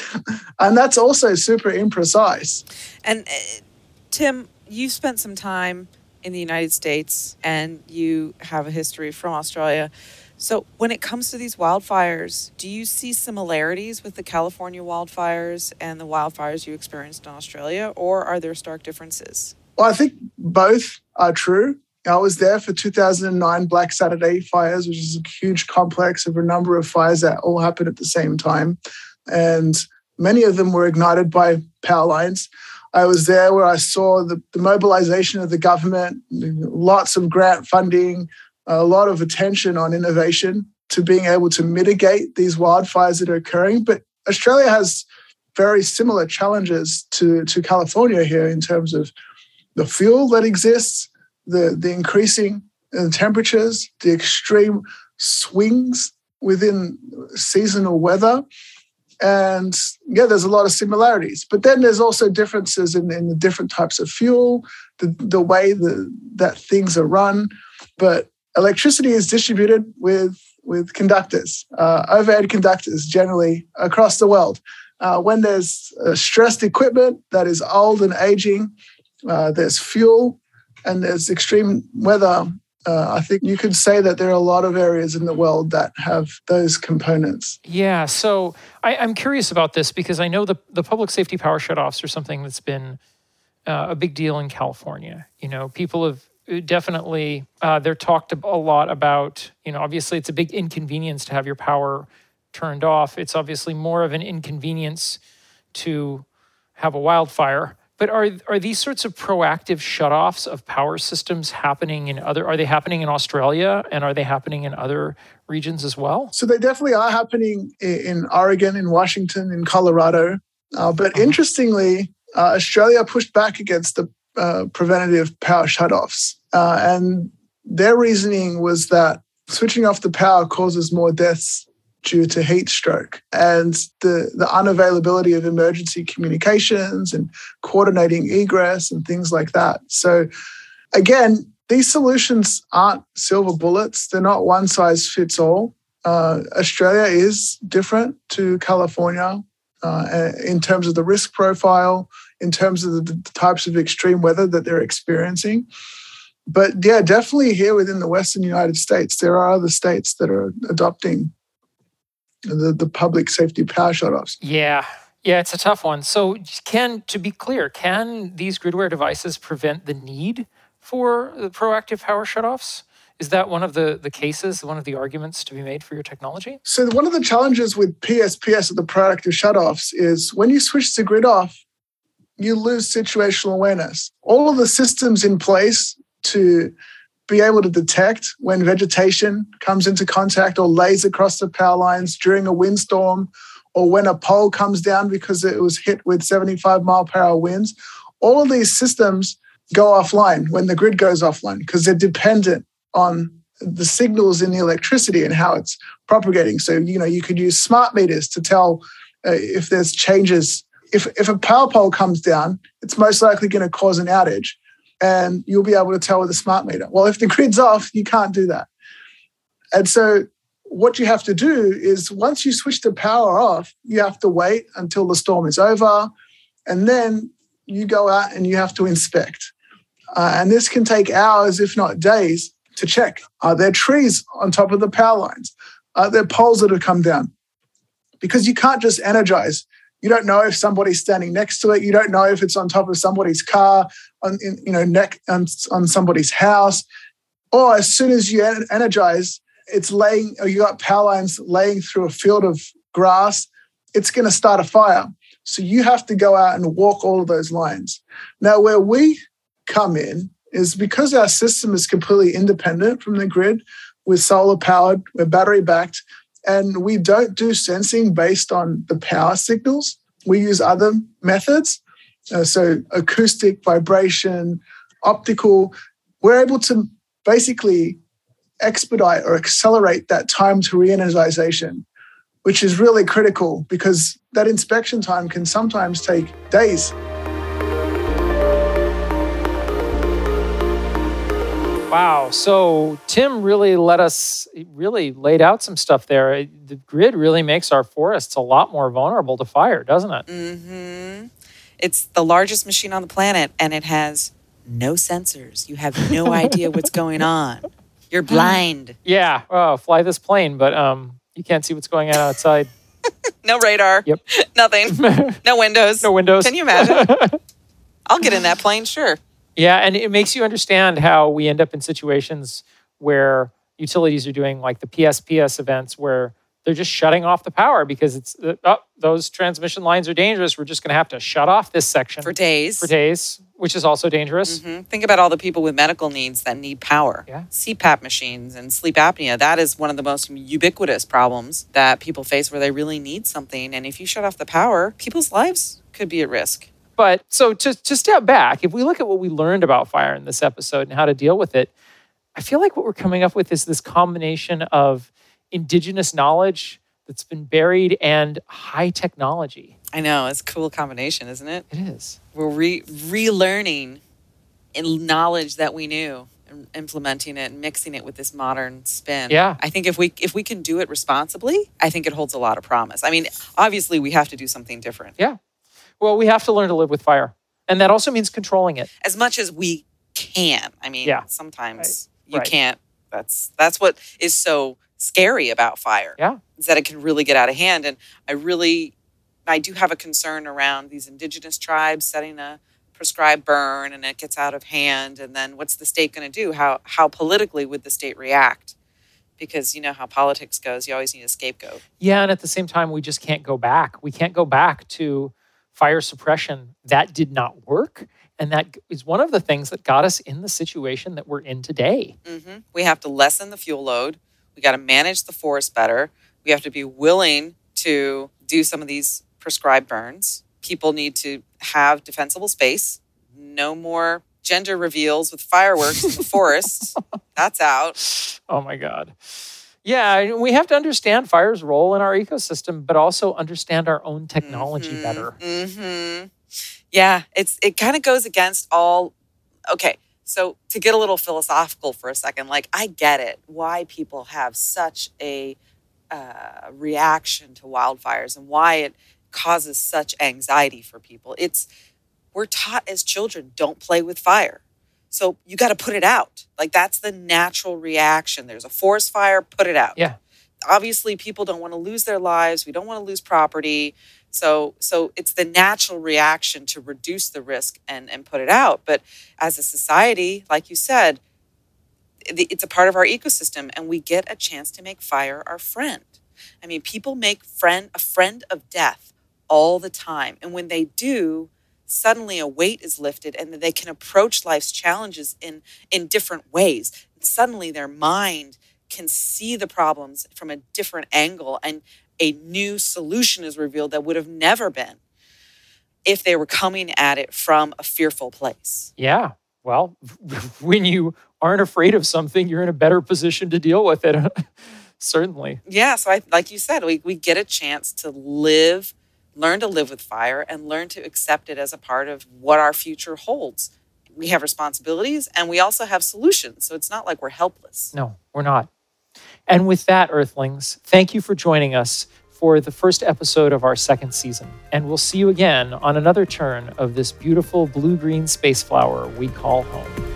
and that's also super imprecise.
And uh, Tim, you spent some time in the United States and you have a history from Australia. So, when it comes to these wildfires, do you see similarities with the California wildfires and the wildfires you experienced in Australia, or are there stark differences?
Well, I think both are true. I was there for 2009 Black Saturday fires, which is a huge complex of a number of fires that all happened at the same time. And many of them were ignited by power lines. I was there where I saw the, the mobilization of the government, lots of grant funding, a lot of attention on innovation to being able to mitigate these wildfires that are occurring. But Australia has very similar challenges to, to California here in terms of the fuel that exists, the, the increasing the temperatures, the extreme swings within seasonal weather. And yeah, there's a lot of similarities. But then there's also differences in, in the different types of fuel, the, the way the, that things are run. But electricity is distributed with, with conductors, uh, overhead conductors generally across the world. Uh, when there's uh, stressed equipment that is old and aging, uh, there's fuel and there's extreme weather uh, I think you could say that there are a lot of areas in the world that have those components.
Yeah. So I, am curious about this because I know the, the public safety power shutoffs are something that's been uh, a big deal in California. You know, people have uh, definitely, uh, they're talked a lot about, you know, obviously it's a big inconvenience to have your power turned off. It's obviously more of an inconvenience to have a wildfire. But are are these sorts of proactive shutoffs of power systems happening in other? Are they happening in Australia and are they happening in other regions as well?
So they definitely are happening in Oregon, in Washington, in Colorado. Uh, but uh-huh. interestingly, uh, Australia pushed back against the uh, preventative power shutoffs, uh, and their reasoning was that switching off the power causes more deaths due to heat stroke and the, the unavailability of emergency communications and coordinating egress and things like that. So, again, these solutions aren't silver bullets, they're not one size fits all. Uh, Australia is different to California uh, in terms of the risk profile, in terms of the, the types of extreme weather that they're experiencing but yeah, definitely here within the Western United States, there are other states that are adopting the, the public safety power shutoffs.
Yeah. Yeah, it's a tough one. So, can to be clear, can these gridware devices prevent the need for the proactive power shutoffs? Is that one of the, the cases, one of the arguments to be made for your technology?
So, one of the challenges with PSPS, or the proactive shutoffs, is when you switch the grid off, you lose situational awareness. All of the systems in place to be able to detect when vegetation comes into contact or lays across the power lines during a windstorm or when a pole comes down because it was hit with 75 mile per hour winds. All of these systems go offline when the grid goes offline because they're dependent on the signals in the electricity and how it's propagating. So, you know, you could use smart meters to tell uh, if there's changes. If, if a power pole comes down, it's most likely going to cause an outage and you'll be able to tell with a smart meter. Well, if the grid's off, you can't do that. And so what you have to do is once you switch the power off, you have to wait until the storm is over. And then you go out and you have to inspect. Uh, and this can take hours, if not days, to check. Are there trees on top of the power lines? Are there poles that have come down? Because you can't just energize you don't know if somebody's standing next to it. You don't know if it's on top of somebody's car, on in, you know neck on, on somebody's house. Or as soon as you energize, it's laying. Or you got power lines laying through a field of grass. It's going to start a fire. So you have to go out and walk all of those lines. Now, where we come in is because our system is completely independent from the grid. We're solar powered. We're battery backed and we don't do sensing based on the power signals. We use other methods. Uh, so, acoustic, vibration, optical. We're able to basically expedite or accelerate that time to re energization, which is really critical because that inspection time can sometimes take days.
Wow. So Tim really let us, really laid out some stuff there. The grid really makes our forests a lot more vulnerable to fire, doesn't it?
Mm-hmm. It's the largest machine on the planet and it has no sensors. You have no [laughs] idea what's going on. You're blind.
Yeah. Oh, fly this plane, but um, you can't see what's going on outside. [laughs]
no radar.
Yep. [laughs]
Nothing. No windows.
No windows.
Can you imagine? I'll get in that plane, sure.
Yeah, and it makes you understand how we end up in situations where utilities are doing like the PSPS events where they're just shutting off the power because it's uh, oh, those transmission lines are dangerous. We're just going to have to shut off this section
for days.
For days, which is also dangerous.
Mm-hmm. Think about all the people with medical needs that need power.
Yeah.
CPAP machines and sleep apnea. That is one of the most ubiquitous problems that people face where they really need something. And if you shut off the power, people's lives could be at risk.
But so to, to step back, if we look at what we learned about fire in this episode and how to deal with it, I feel like what we're coming up with is this combination of indigenous knowledge that's been buried and high technology.
I know it's a cool combination, isn't it?
It is.
We're re- relearning in knowledge that we knew and implementing it and mixing it with this modern spin.
Yeah.
I think if we if we can do it responsibly, I think it holds a lot of promise. I mean, obviously we have to do something different.
Yeah. Well, we have to learn to live with fire. And that also means controlling it.
As much as we can. I mean,
Yeah.
sometimes
Right.
you
Right.
can't. That's that's what is so scary about fire.
Yeah.
Is that it can really get out of hand. And I really I do have a concern around these indigenous tribes setting a prescribed burn and it gets out of hand and then what's the state going to do how how politically would the state react because you know how politics goes you always need a scapegoat
Yeah, and at the same time, we just can't go back. We can't go back to fire suppression. That did not work. And that is one of the things that got us in the situation that we're in today.
hmm we have to lessen the fuel load we got to manage the forest better we have to be willing to do some of these prescribed burns people need to have defensible space no more gender reveals with fireworks in the [laughs] forest that's out
Oh my God. Yeah, we have to understand fire's role in our ecosystem, but also understand our own technology better.
hmm Yeah, it's it kind of goes against all. Okay, so to get a little philosophical for a second, like I get it why people have such a uh, reaction to wildfires and why it causes such anxiety for people. It's we're taught as children don't play with fire. So you got to put it out. Like that's the natural reaction. There's a forest fire, put it out.
Yeah.
Obviously people don't want to lose their lives. We don't want to lose property. So so it's the natural reaction to reduce the risk and and put it out. But as a society, like you said, it's a part of our ecosystem and we get a chance to make fire our friend. I mean, people make friend a friend of death all the time. And when they do, suddenly a weight is lifted and they can approach life's challenges in in different ways. Suddenly their mind can see the problems from a different angle and a new solution is revealed that would have never been if they were coming at it from a fearful place.
Yeah. Well, [laughs] when you aren't afraid of something, you're in a better position to deal with it. [laughs] Certainly.
Yeah, so I like you said, we we get a chance to live, learn to live with fire and learn to accept it as a part of what our future holds. We have responsibilities and we also have solutions. So it's not like we're helpless.
No, we're not. And with that, Earthlings, thank you for joining us for the first episode of our second season. And we'll see you again on another turn of this beautiful blue green space flower we call home.